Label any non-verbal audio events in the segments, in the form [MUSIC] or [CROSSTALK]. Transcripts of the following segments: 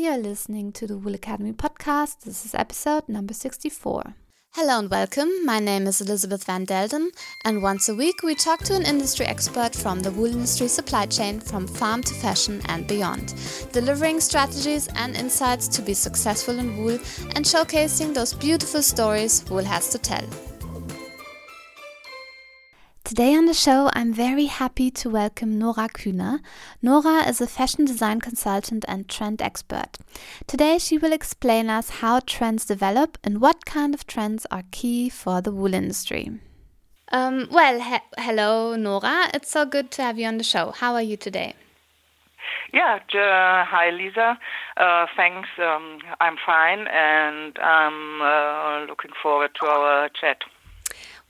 You're listening to the Wool Academy podcast. This is episode number 64. Hello and welcome. My name is Elizabeth Van Delden, and once a week we talk to an industry expert from the wool industry supply chain from farm to fashion and beyond, delivering strategies and insights to be successful in wool and showcasing those beautiful stories wool has to tell. Today on the show, I'm very happy to welcome Nora Kühner. Nora is a fashion design consultant and trend expert. Today, she will explain us how trends develop and what kind of trends are key for the wool industry. Um, well, he hello, Nora. It's so good to have you on the show. How are you today? Yeah, uh, hi Lisa. Uh, thanks. Um, I'm fine, and I'm uh, looking forward to our chat.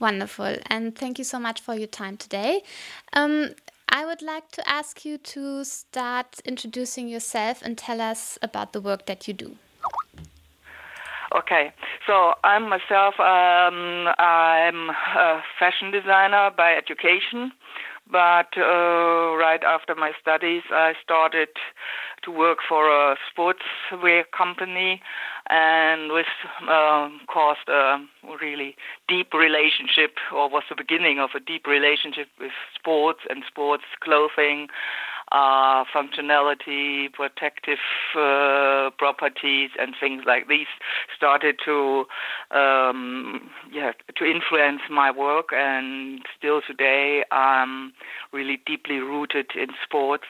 Wonderful. And thank you so much for your time today. Um, I would like to ask you to start introducing yourself and tell us about the work that you do. Okay, so I'm myself, um, I'm a fashion designer by education, but uh, right after my studies, I started to work for a sportswear company and with um, caused a really deep relationship, or was the beginning of a deep relationship with sports and sports clothing, uh, functionality, protective uh, properties, and things like these started to um, yeah to influence my work. And still today, I'm really deeply rooted in sports,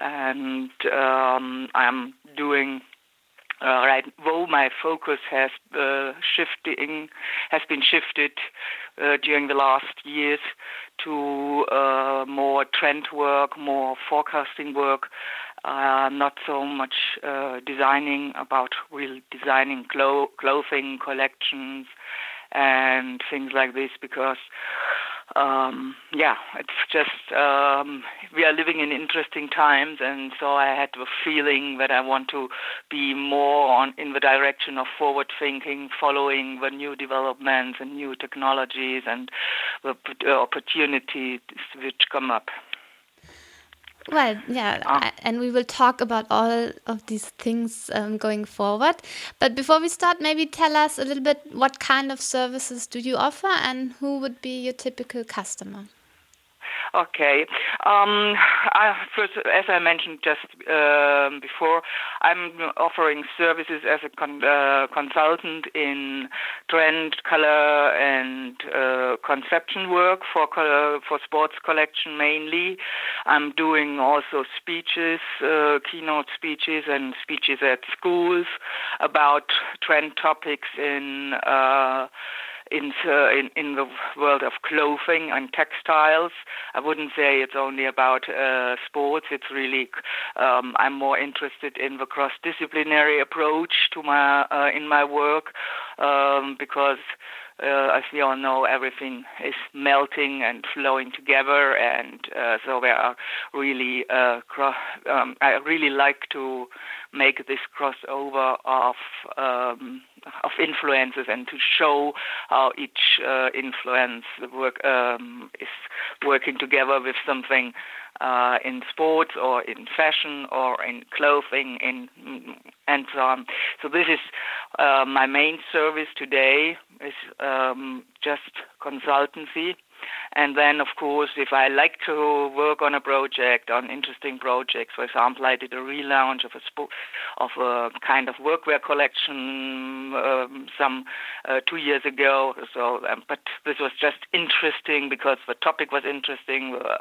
and um, I'm doing uh, right, though my focus has uh, shifting has been shifted uh, during the last years to uh, more trend work, more forecasting work, uh, not so much uh, designing about real designing clo- clothing collections and things like this because um, yeah, it's just um, we are living in interesting times, and so I had the feeling that I want to be more on in the direction of forward thinking, following the new developments and new technologies and the opportunities which come up. Well, yeah, uh, and we will talk about all of these things um, going forward. But before we start, maybe tell us a little bit what kind of services do you offer and who would be your typical customer? Okay. Um, I, first, as I mentioned just um, before, I'm offering services as a con- uh, consultant in trend, color, and uh, conception work for co- for sports collection mainly. I'm doing also speeches, uh, keynote speeches, and speeches at schools about trend topics in uh, in, uh, in, in the world of clothing and textiles. I wouldn't say it's only about uh, sports. It's really um, I'm more interested in the cross-disciplinary approach to my uh, in my work um, because uh, as we all know, everything is melting and flowing together, and uh, so there are really, uh, cro- um, I really like to make this crossover of um, of influences and to show how each uh, influence work um, is working together with something uh, in sports or in fashion or in clothing in, and so on. So this is uh, my main service today is um, just consultancy and then, of course, if I like to work on a project, on interesting projects, for example, I did a relaunch of a spo- of a kind of workwear collection um, some uh, two years ago. So, um, but this was just interesting because the topic was interesting. Uh,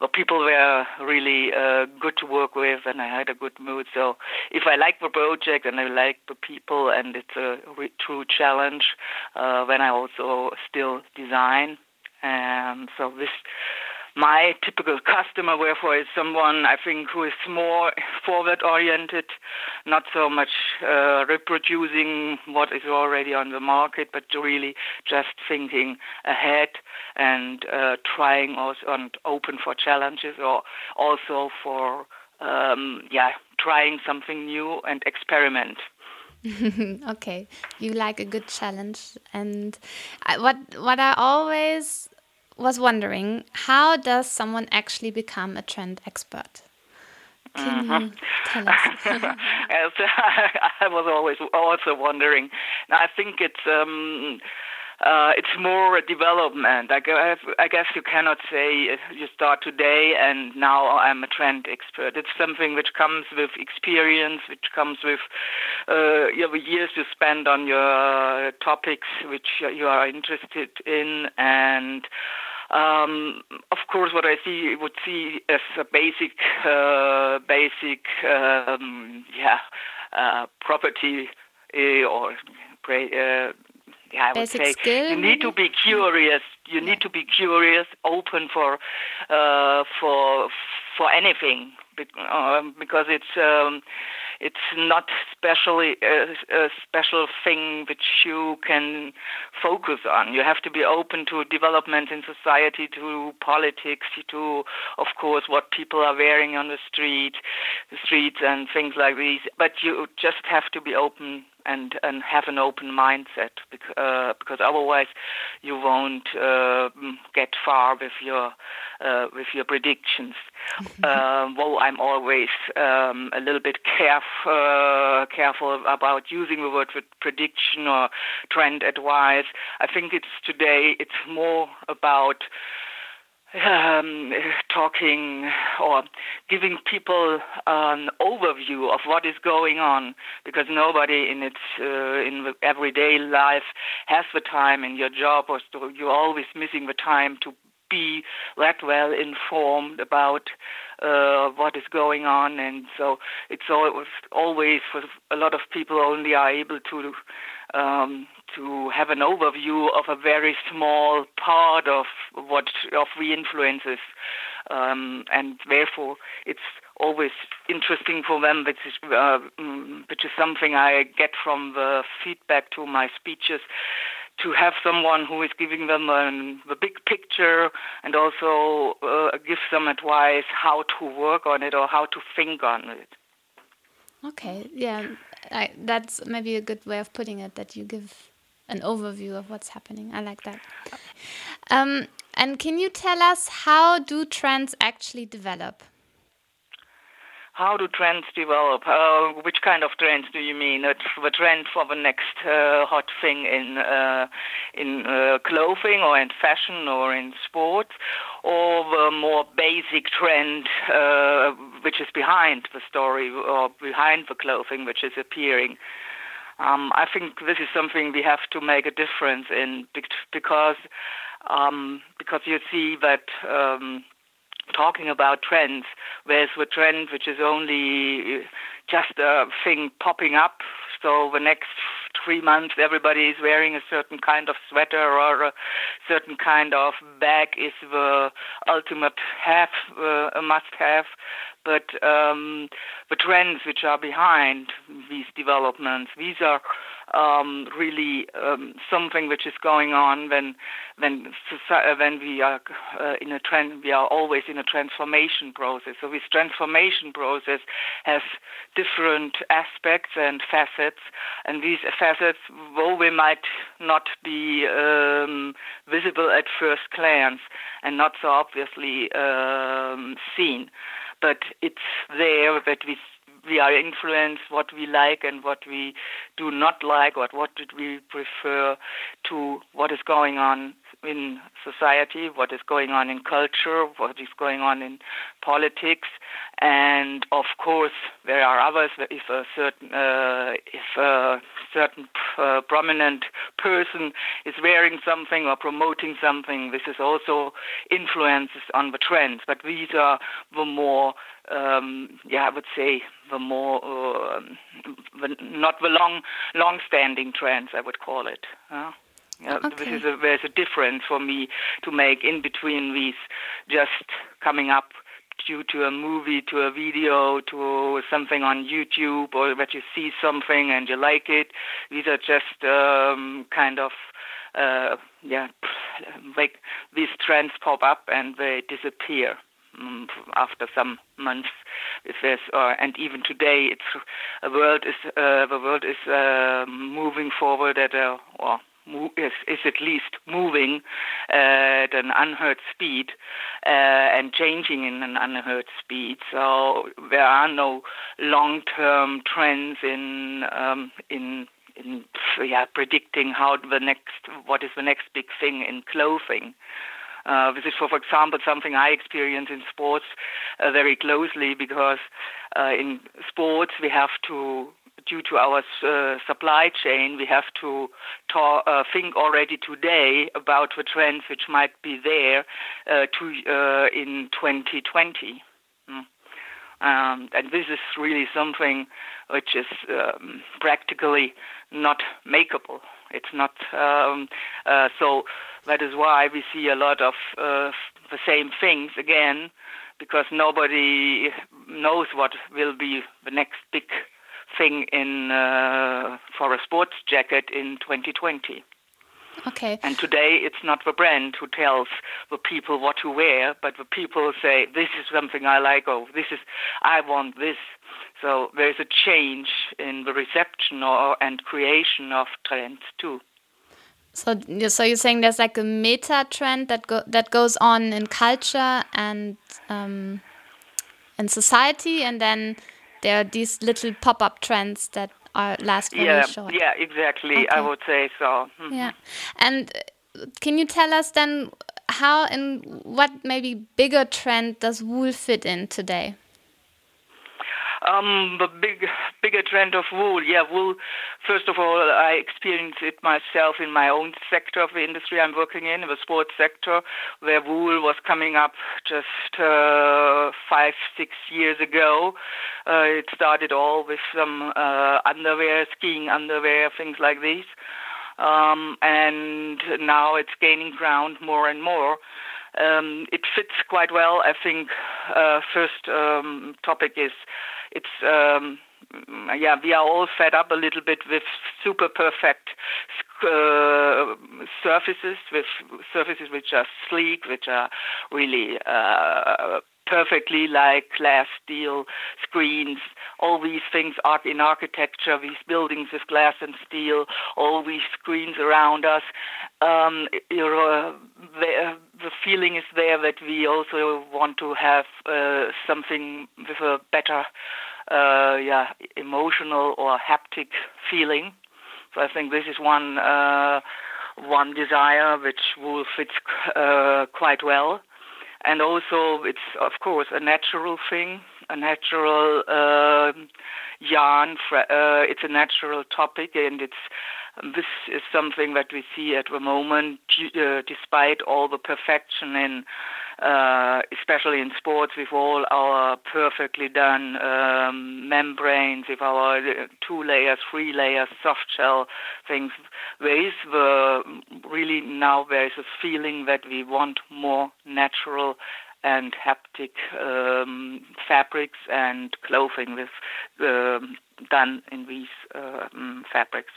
the people were really uh, good to work with, and I had a good mood. So, if I like the project and I like the people, and it's a re- true challenge, uh, then I also still design. And so this, my typical customer, therefore, is someone I think who is more forward oriented, not so much uh, reproducing what is already on the market, but really just thinking ahead and uh, trying also and open for challenges or also for um, yeah trying something new and experiment. [LAUGHS] okay, you like a good challenge, and I, what what I always was wondering, how does someone actually become a trend expert? Can mm-hmm. you tell us? [LAUGHS] [LAUGHS] I was always also wondering. I think it's. Um, uh, it's more a development. I guess, I guess you cannot say you start today and now I'm a trend expert. It's something which comes with experience, which comes with uh, you years you spend on your topics which you are interested in and. Um, of course, what I see would see as a basic, uh, basic, um, yeah, uh, property uh, or uh, yeah, I would say skill, you need to be curious. You need to be curious, open for uh, for for anything, um, because it's um, it's not specially a, a, special thing which you can focus on. You have to be open to development in society, to politics, to, of course, what people are wearing on the street, the streets, and things like these. But you just have to be open and and have an open mindset because, uh, because otherwise you won't uh, get far with your uh, with your predictions. Mm-hmm. Um, well, I'm always um, a little bit caref- uh, careful about using the word prediction or trend advice. I think it's today it's more about um, talking or giving people an overview of what is going on because nobody in its uh, in everyday life has the time in your job or so you're always missing the time to be that well informed about uh, what is going on. And so it's always always for a lot of people only are able to um, to have an overview of a very small part of what of the influences, um, and therefore it's always interesting for them, which is uh, mm, which is something I get from the feedback to my speeches. To have someone who is giving them the big picture and also uh, gives them advice how to work on it or how to think on it. Okay, yeah, I, that's maybe a good way of putting it. That you give an overview of what's happening. I like that. Um, and can you tell us how do trends actually develop? How do trends develop? Uh, which kind of trends do you mean? The trend for the next uh, hot thing in uh, in uh, clothing or in fashion or in sports, or the more basic trend uh, which is behind the story or behind the clothing which is appearing? Um, I think this is something we have to make a difference in because um, because you see that um, talking about trends, there's the trend which is only just a thing popping up. So the next three months, everybody is wearing a certain kind of sweater or a certain kind of bag is the ultimate have, uh, a must-have. But um, the trends which are behind these developments, these are um, really um, something which is going on when when when we are uh, in a trend. We are always in a transformation process. So this transformation process has different aspects and facets, and these facets, though they might not be um, visible at first glance and not so obviously um, seen, but it's there that we we are influenced what we like and what we do not like, or what did we prefer to what is going on in society, what is going on in culture, what is going on in politics, and of course there are others. If a certain uh, if a certain uh, prominent person is wearing something or promoting something, this is also influences on the trends. But these are the more um, yeah, I would say the more uh, the, not the long long-standing trends, I would call it. Uh, yeah, okay. This is a, there's a difference for me to make in between these just coming up due to a movie, to a video, to something on YouTube, or that you see something and you like it. These are just um, kind of uh, yeah, like these trends pop up and they disappear after some months. If there's, uh, and even today, it's a world is uh, the world is uh, moving forward at a or is, is at least moving at an unheard speed uh, and changing in an unheard speed. So there are no long-term trends in um, in in yeah predicting how the next what is the next big thing in clothing. Uh, this is, for, for example, something I experience in sports uh, very closely because uh, in sports we have to due to our uh, supply chain, we have to talk, uh, think already today about the trends which might be there uh, to, uh, in 2020. Mm. Um, and this is really something which is um, practically not makeable. It's not um, uh, so. That is why we see a lot of uh, the same things again, because nobody knows what will be the next big thing in uh, for a sports jacket in 2020. Okay. And today it's not the brand who tells the people what to wear, but the people say, this is something I like, or this is, I want this. So there's a change in the reception or, and creation of trends too. So, so you're saying there's like a meta trend that go, that goes on in culture and um, in society, and then there are these little pop-up trends that are last very yeah, short. Yeah, exactly. Okay. I would say so. Mm -hmm. Yeah, and uh, can you tell us then how and what maybe bigger trend does wool fit in today? Um, the big, bigger trend of wool. Yeah, wool. First of all, I experienced it myself in my own sector of the industry I'm working in, the sports sector, where wool was coming up just uh, five, six years ago. Uh, it started all with some uh, underwear, skiing underwear, things like these. Um, and now it's gaining ground more and more. Um, it fits quite well. I think uh, first um, topic is it's um, yeah we are all fed up a little bit with super perfect uh, surfaces with surfaces which are sleek which are really uh, perfectly like glass steel screens. All these things are in architecture these buildings with glass and steel all these screens around us. Um, you know, the, the feeling is there that we also want to have uh, something with a better uh, yeah emotional or haptic feeling. So I think this is one uh, one desire which will fit uh, quite well and also it's of course a natural thing, a natural uh, yarn. Uh, it's a natural topic, and it's this is something that we see at the moment, uh, despite all the perfection in uh, especially in sports, with all our perfectly done um, membranes, with our uh, two layers, three layers, soft shell things. There is the really now there is a feeling that we want more natural and haptic um, fabrics and clothing with um, done in these um, fabrics.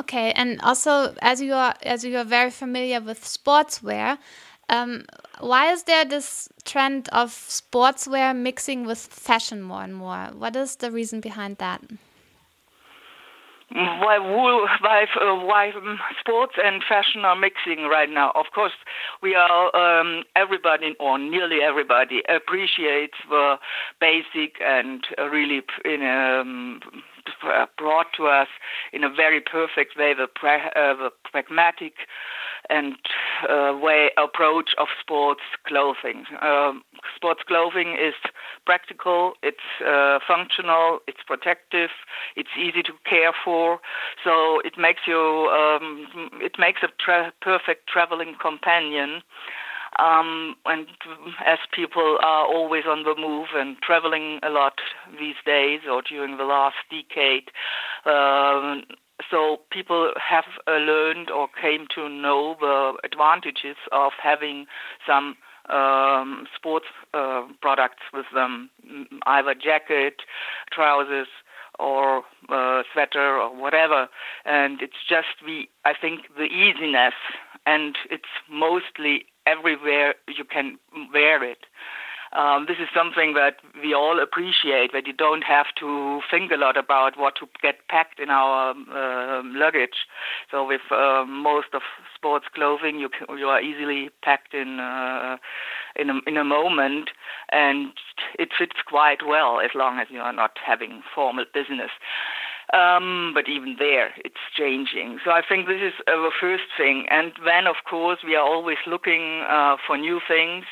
Okay, and also as you are as you are very familiar with sportswear, um, why is there this trend of sportswear mixing with fashion more and more? What is the reason behind that? Why, why, uh, why sports and fashion are mixing right now? Of course, we are um, everybody or nearly everybody appreciates the basic and really in um, brought to us in a very perfect way the, pra- uh, the pragmatic and uh, way approach of sports clothing. Um, sports clothing is practical, it's uh, functional, it's protective, it's easy to care for. So it makes you um, it makes a tra- perfect traveling companion. Um, and as people are always on the move and traveling a lot these days or during the last decade, uh, so people have uh, learned or came to know the advantages of having some um, sports uh, products with them, either jacket, trousers, or uh, sweater or whatever. And it's just the I think the easiness, and it's mostly everywhere you can wear it. Um, this is something that we all appreciate, that you don't have to think a lot about what to get packed in our uh, luggage. So with uh, most of sports clothing, you can, you are easily packed in uh, in a, in a moment, and it fits quite well as long as you are not having formal business. Um, but even there, it's changing. So I think this is uh, the first thing. And then, of course, we are always looking uh, for new things,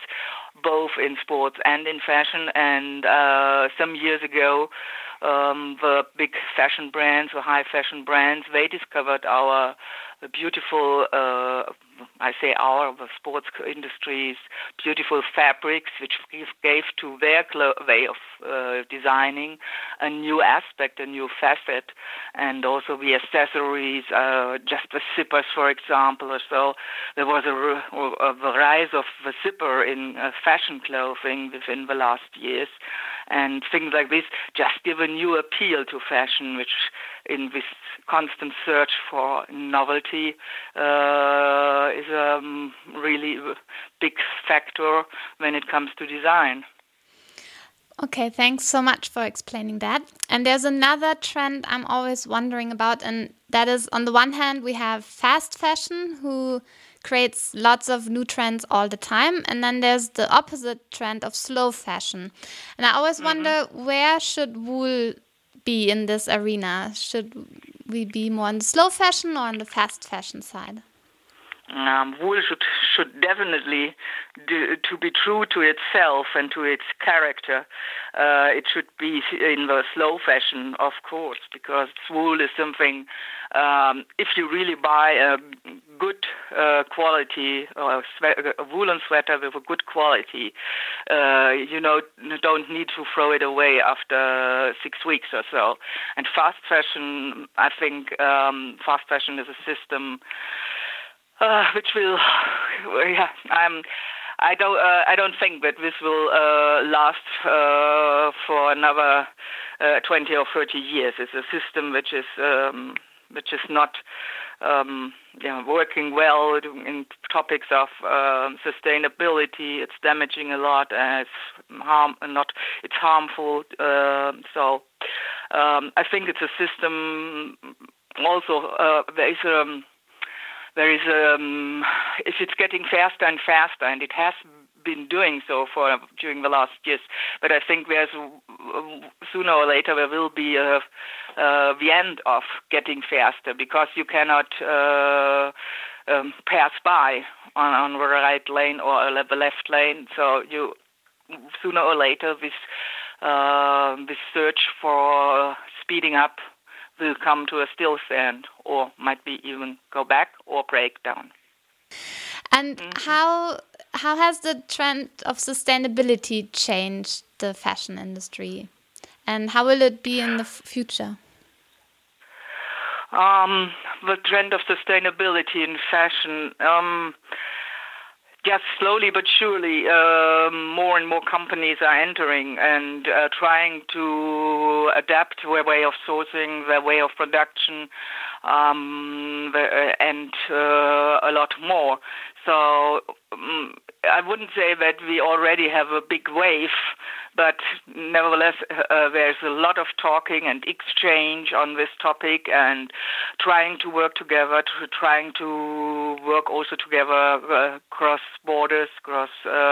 both in sports and in fashion. And uh, some years ago, um, the big fashion brands, the high fashion brands, they discovered our beautiful, uh, I say our, sports industries, beautiful fabrics, which gave to their way of uh, designing a new aspect, a new facet, and also the accessories, uh, just the zippers, for example, or so. There was a, a rise of the zipper in uh, fashion clothing within the last years, and things like this just give a new appeal to fashion, which in this constant search for novelty uh, is a um, really big factor when it comes to design. Okay, thanks so much for explaining that. And there's another trend I'm always wondering about, and that is on the one hand, we have fast fashion who creates lots of new trends all the time, and then there's the opposite trend of slow fashion. And I always mm -hmm. wonder where should wool be in this arena? Should we be more on the slow fashion or on the fast fashion side? Um, wool should should definitely do, to be true to itself and to its character. Uh, it should be in the slow fashion, of course, because wool is something. Um, if you really buy a good uh, quality or a woolen sweater with a good quality, uh, you know, don't need to throw it away after six weeks or so. And fast fashion, I think, um, fast fashion is a system uh, which will, [SIGHS] yeah, I'm. I don't. Uh, I don't think that this will uh, last uh, for another uh, 20 or 30 years. It's a system which is um, which is not um, working well in topics of uh, sustainability. It's damaging a lot, and it's harm not. It's harmful. Uh, so um, I think it's a system. Also, uh, there is a um, there is um, if it's getting faster and faster, and it has been doing so for during the last years. But I think there's sooner or later there will be a, uh, the end of getting faster because you cannot uh, um, pass by on, on the right lane or the left lane. So you sooner or later this uh, this search for speeding up will come to a still stand or might be even go back or break down. And mm -hmm. how how has the trend of sustainability changed the fashion industry, and how will it be in the future? Um, the trend of sustainability in fashion. Um, Yes, slowly but surely, uh, more and more companies are entering and uh, trying to adapt their way of sourcing, their way of production, um, the, uh, and uh, a lot more. So um, I wouldn't say that we already have a big wave but nevertheless, uh, there's a lot of talking and exchange on this topic and trying to work together, to, trying to work also together uh, cross borders, cross uh,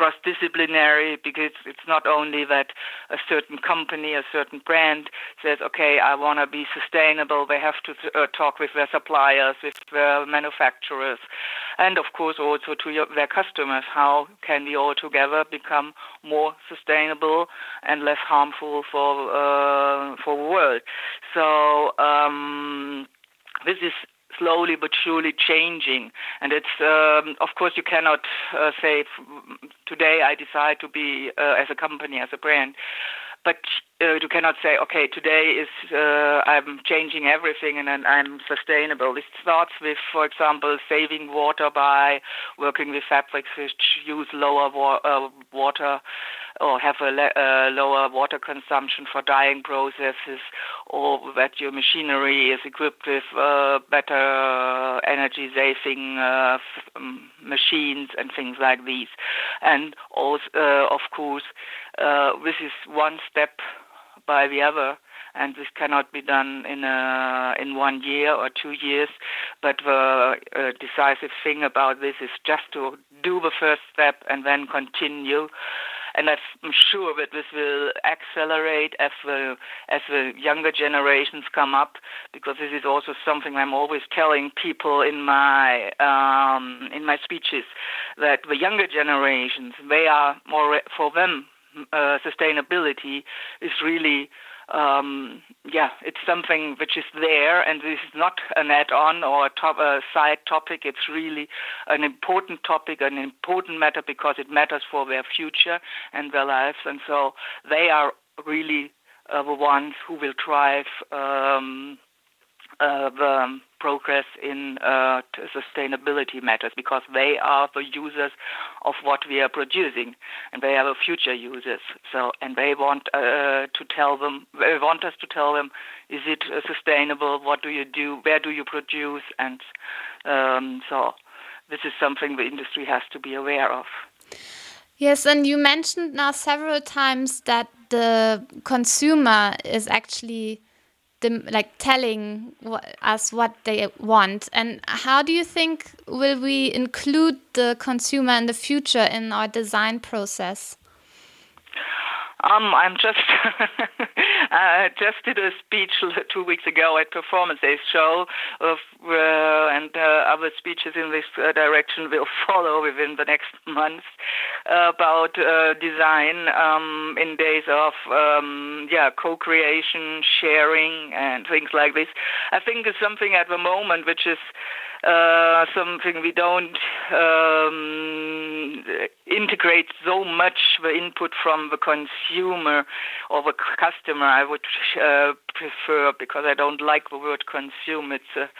cross disciplinary, because it's not only that a certain company, a certain brand says, okay, I want to be sustainable. They have to uh, talk with their suppliers, with their manufacturers, and of course also to your, their customers. How can we all together become more sustainable? and less harmful for uh, for the world. So um, this is slowly but surely changing. And it's, um, of course, you cannot uh, say, today I decide to be, uh, as a company, as a brand, but uh, you cannot say, okay, today is uh, I'm changing everything and, and I'm sustainable. It starts with, for example, saving water by working with fabrics which use lower wa- uh, water or have a le- lower water consumption for dyeing processes, or that your machinery is equipped with uh, better energy-saving uh, f- machines and things like these. And also, uh, of course, uh, this is one step by the other and this cannot be done in a, in one year or two years. But the uh, decisive thing about this is just to do the first step and then continue. And I'm sure that this will accelerate as the as the younger generations come up, because this is also something I'm always telling people in my um, in my speeches that the younger generations they are more for them uh, sustainability is really um, yeah, it's something which is there, and this is not an add-on or a, top, a side topic. It's really an important topic, an important matter because it matters for their future and their lives, and so they are really uh, the ones who will drive um, uh, the progress in uh, sustainability matters because they are the users of what we are producing, and they are the future users. So, and they want uh, to tell them, they want us to tell them, is it uh, sustainable? What do you do? Where do you produce? And um, so, this is something the industry has to be aware of. Yes, and you mentioned now several times that the consumer is actually them like telling us what they want? And how do you think will we include the consumer in the future in our design process um, I'm just [LAUGHS] I just did a speech two weeks ago at Performance Days show, of, uh, and uh, other speeches in this uh, direction will [LAUGHS] follow within the next months about uh, design um, in days of um, yeah co-creation, sharing, and things like this. I think it's something at the moment which is uh, something we don't um, integrate so much the input from the consumer or the customer. I would uh, prefer because I don't like the word consume. It's a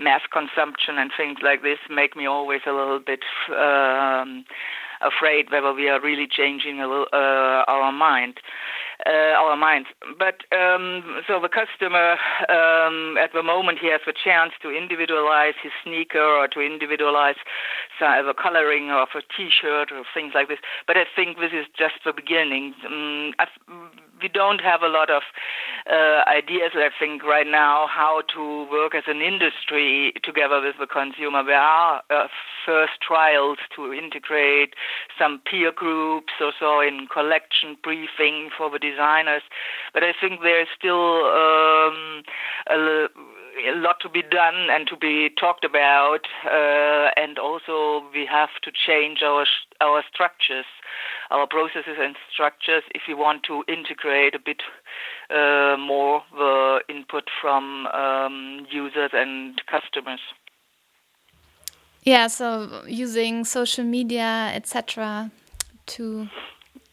mass consumption and things like this make me always a little bit. Um, afraid whether we are really changing little, uh, our mind our minds. But um, so the customer um, at the moment he has the chance to individualize his sneaker or to individualize some, the coloring of a T-shirt or things like this. But I think this is just the beginning. Um, we don't have a lot of uh, ideas, I think, right now how to work as an industry together with the consumer. There are uh, first trials to integrate some peer groups or so in collection briefing for the designers, but I think there's still um, a, a lot to be done and to be talked about, uh, and also we have to change our our structures, our processes and structures if we want to integrate a bit uh, more the input from um, users and customers. Yeah, so using social media, etc., to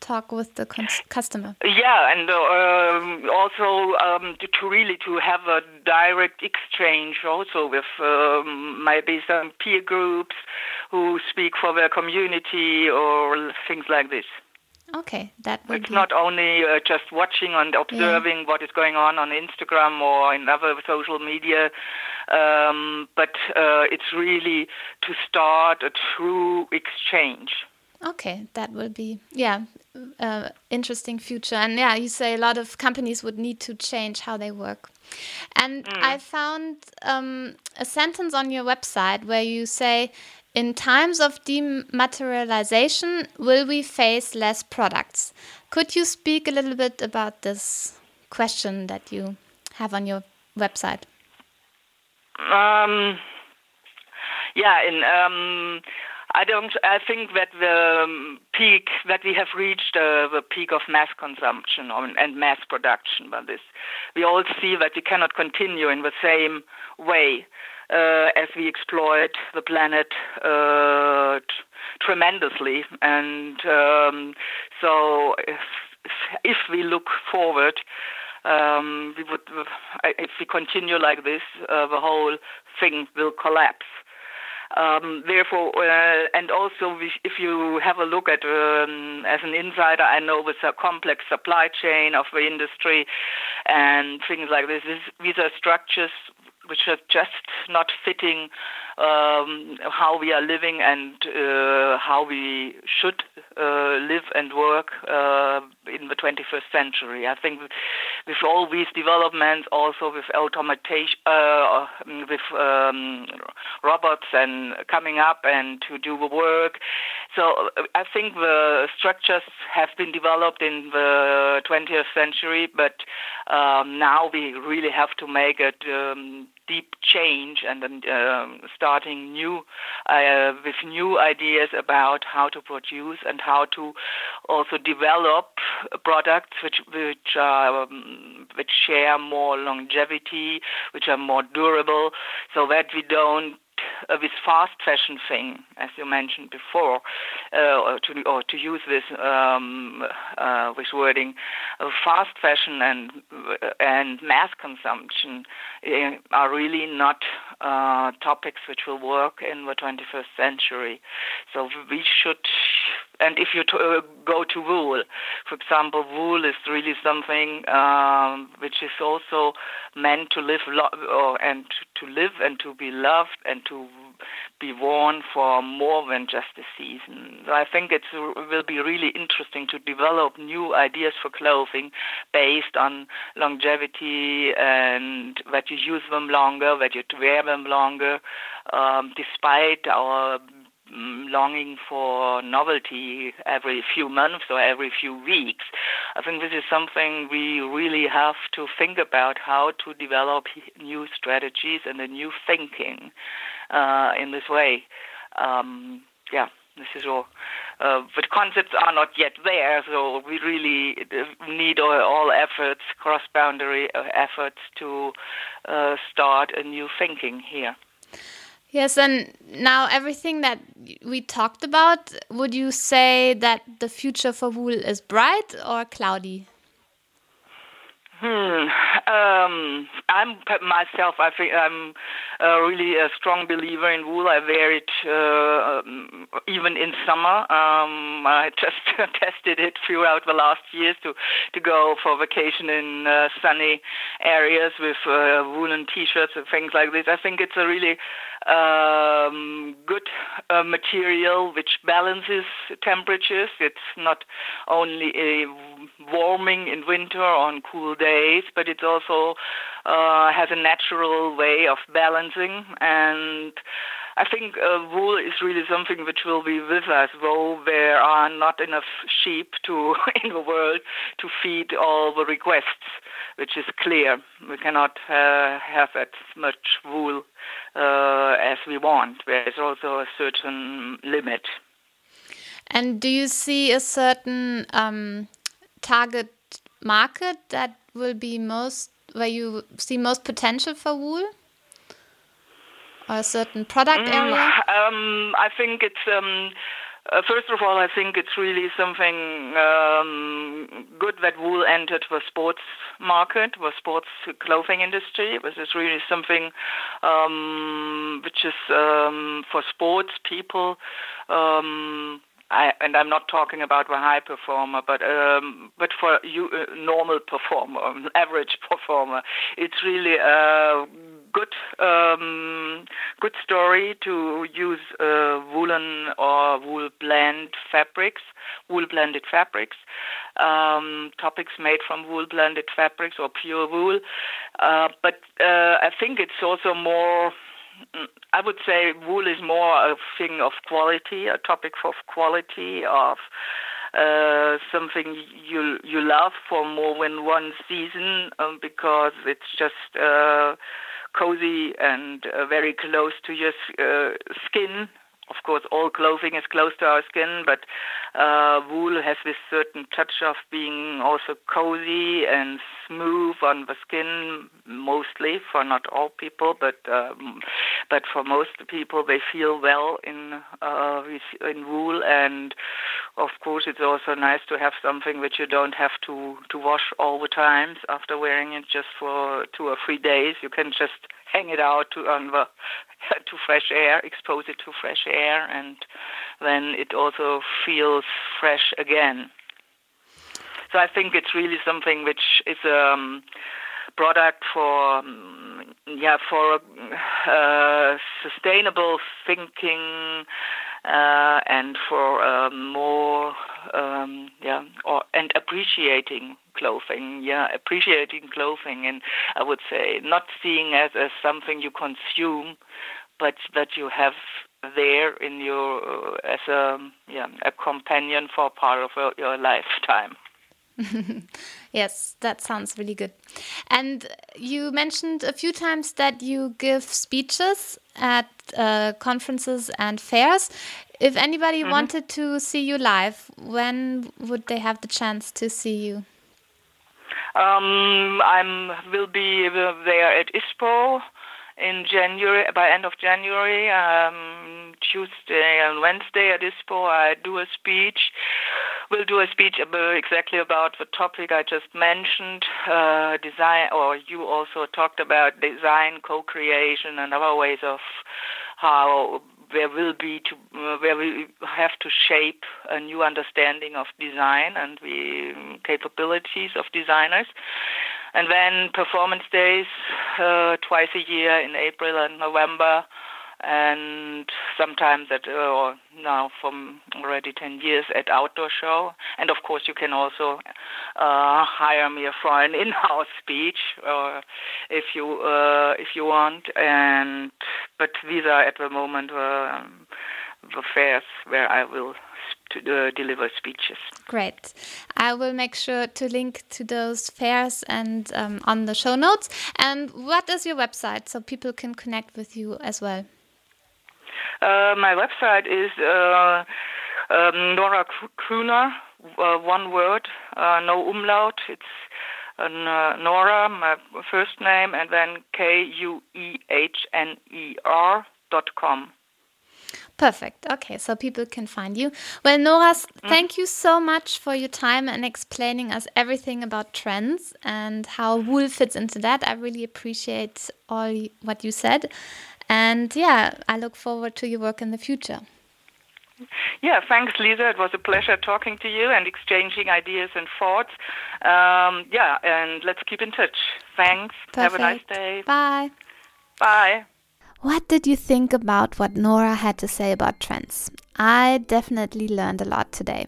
talk with the customer. Yeah, and uh, also um, to, to, really to have a direct exchange also with um, maybe some peer groups who speak for their community or things like this. Okay, that would It's be... not only uh, just watching and observing yeah. what is going on on Instagram or in other social media, um, but uh, it's really to start a true exchange. Okay, that will be yeah, uh, interesting future. And yeah, you say a lot of companies would need to change how they work. And mm. I found um, a sentence on your website where you say, "In times of dematerialization, will we face less products?" Could you speak a little bit about this question that you have on your website? Um, yeah, in um, I don't. I think that the um, peak that we have reached uh, the peak of mass consumption and mass production. But this, we all see that we cannot continue in the same way uh, as we exploit the planet uh, t- tremendously. And um, so, if, if we look forward. Um, we would, if we continue like this, uh, the whole thing will collapse. Um, therefore, uh, and also if you have a look at, um, as an insider, I know with a complex supply chain of the industry and things like this, this these are structures which are just not fitting um, how we are living and uh, how we should uh, live and work uh, in the 21st century. I think with all these developments, also with automation, uh, with um, robots and coming up and to do the work. So I think the structures have been developed in the 20th century, but um, now we really have to make it um, deep change and then um, starting new uh, with new ideas about how to produce and how to also develop products which which are um, which share more longevity, which are more durable, so that we don't uh, this fast fashion thing, as you mentioned before, uh, or, to, or to use this um, uh, this wording, uh, fast fashion and and mass consumption uh, are really not topics which will work in the 21st century. So we should and if you t- uh, go to wool, for example, wool is really something um, which is also meant to live lo- or, and to live and to be loved and to be worn for more than just a season. So I think it will be really interesting to develop new ideas for clothing based on longevity and that you use them longer, that you wear them longer, um, despite our Mm, longing for novelty every few months or every few weeks. I think this is something we really have to think about how to develop new strategies and a new thinking uh, in this way. Um, yeah, this is all. Uh, but concepts are not yet there, so we really need all, all efforts, cross-boundary uh, efforts, to uh, start a new thinking here. Yes, and now everything that we talked about, would you say that the future for wool is bright or cloudy? Hmm. Um, I'm myself. I think I'm uh, really a strong believer in wool. I wear it uh, um, even in summer. Um, I just [LAUGHS] tested it throughout the last years to to go for vacation in uh, sunny areas with uh, woolen T-shirts and things like this. I think it's a really um, good uh, material which balances temperatures. It's not only warming in winter on cool days, but it also uh, has a natural way of balancing and I think uh, wool is really something which will be with us, though there are not enough sheep to [LAUGHS] in the world to feed all the requests, which is clear. We cannot uh, have as much wool uh, as we want. There is also a certain limit. And do you see a certain um, target market that will be most where you see most potential for wool? Or a certain product mm, area? Um, I think it's um, uh, first of all, I think it's really something um, good that wool entered the sports market, the sports clothing industry. This is really something um, which is um, for sports people. Um, I, and I'm not talking about the high performer, but um, but for you, uh, normal performer, [LAUGHS] average performer, it's really a good um, good story to use uh, woolen or wool blend fabrics, wool blended fabrics, um, topics made from wool blended fabrics or pure wool. Uh, but uh, I think it's also more. I would say wool is more a thing of quality, a topic of quality of. Uh, something you you love for more than one season um, because it's just uh, cozy and uh, very close to your uh, skin. Of course, all clothing is close to our skin, but uh, wool has this certain touch of being also cozy and smooth on the skin, mostly for not all people, but um, but for most people, they feel well in uh, in wool, and of course, it's also nice to have something which you don't have to to wash all the times after wearing it just for two or three days. You can just hang it out to [LAUGHS] to fresh air, expose it to fresh air, and then it also feels fresh again. So I think it's really something which is a um, product for um, yeah for uh, sustainable thinking uh, and for um, more um, yeah or and appreciating clothing yeah appreciating clothing and I would say not seeing as as something you consume but that you have there in your as a yeah a companion for part of your, your lifetime. [LAUGHS] yes, that sounds really good. And you mentioned a few times that you give speeches at uh, conferences and fairs. If anybody mm -hmm. wanted to see you live, when would they have the chance to see you? Um, I'm will be there at ISPO in January, by end of January, um, Tuesday and Wednesday at ISPO, I do a speech. We'll do a speech about exactly about the topic I just mentioned, uh, design, or you also talked about design, co-creation, and other ways of how there will be to uh, where we have to shape a new understanding of design and the capabilities of designers. And then performance days uh, twice a year in April and November, and sometimes at uh, now from already 10 years at outdoor show and of course you can also uh, hire me for an [LAUGHS] in-house speech or if you uh, if you want and but these are at the moment um, the fairs where I will to uh, deliver speeches. Great. I will make sure to link to those fairs and um, on the show notes. And what is your website so people can connect with you as well? Uh, my website is uh, um, Nora Kuehner, uh, one word, uh, no umlaut. It's uh, Nora, my first name, and then K U E H N E R dot com. Perfect. Okay, so people can find you. Well, Nora, mm. thank you so much for your time and explaining us everything about trends and how wool fits into that. I really appreciate all what you said. And yeah, I look forward to your work in the future. Yeah, thanks, Lisa. It was a pleasure talking to you and exchanging ideas and thoughts. Um, yeah, and let's keep in touch. Thanks. Perfect. Have a nice day. Bye. Bye. What did you think about what Nora had to say about trends? I definitely learned a lot today.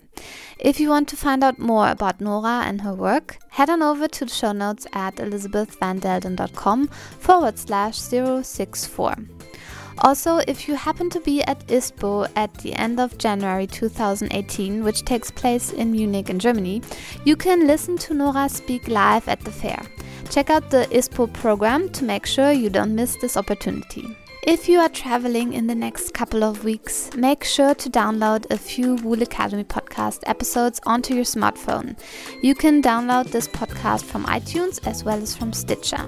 If you want to find out more about Nora and her work, head on over to the show notes at elizabethvandelden.com forward slash 064. Also, if you happen to be at ISPO at the end of January 2018, which takes place in Munich in Germany, you can listen to Nora speak live at the fair. Check out the ISPO program to make sure you don't miss this opportunity. If you are traveling in the next couple of weeks, make sure to download a few Wool Academy podcast episodes onto your smartphone. You can download this podcast from iTunes as well as from Stitcher.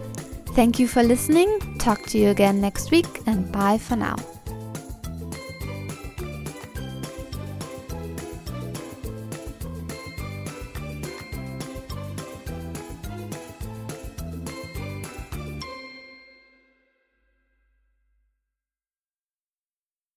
Thank you for listening. Talk to you again next week and bye for now.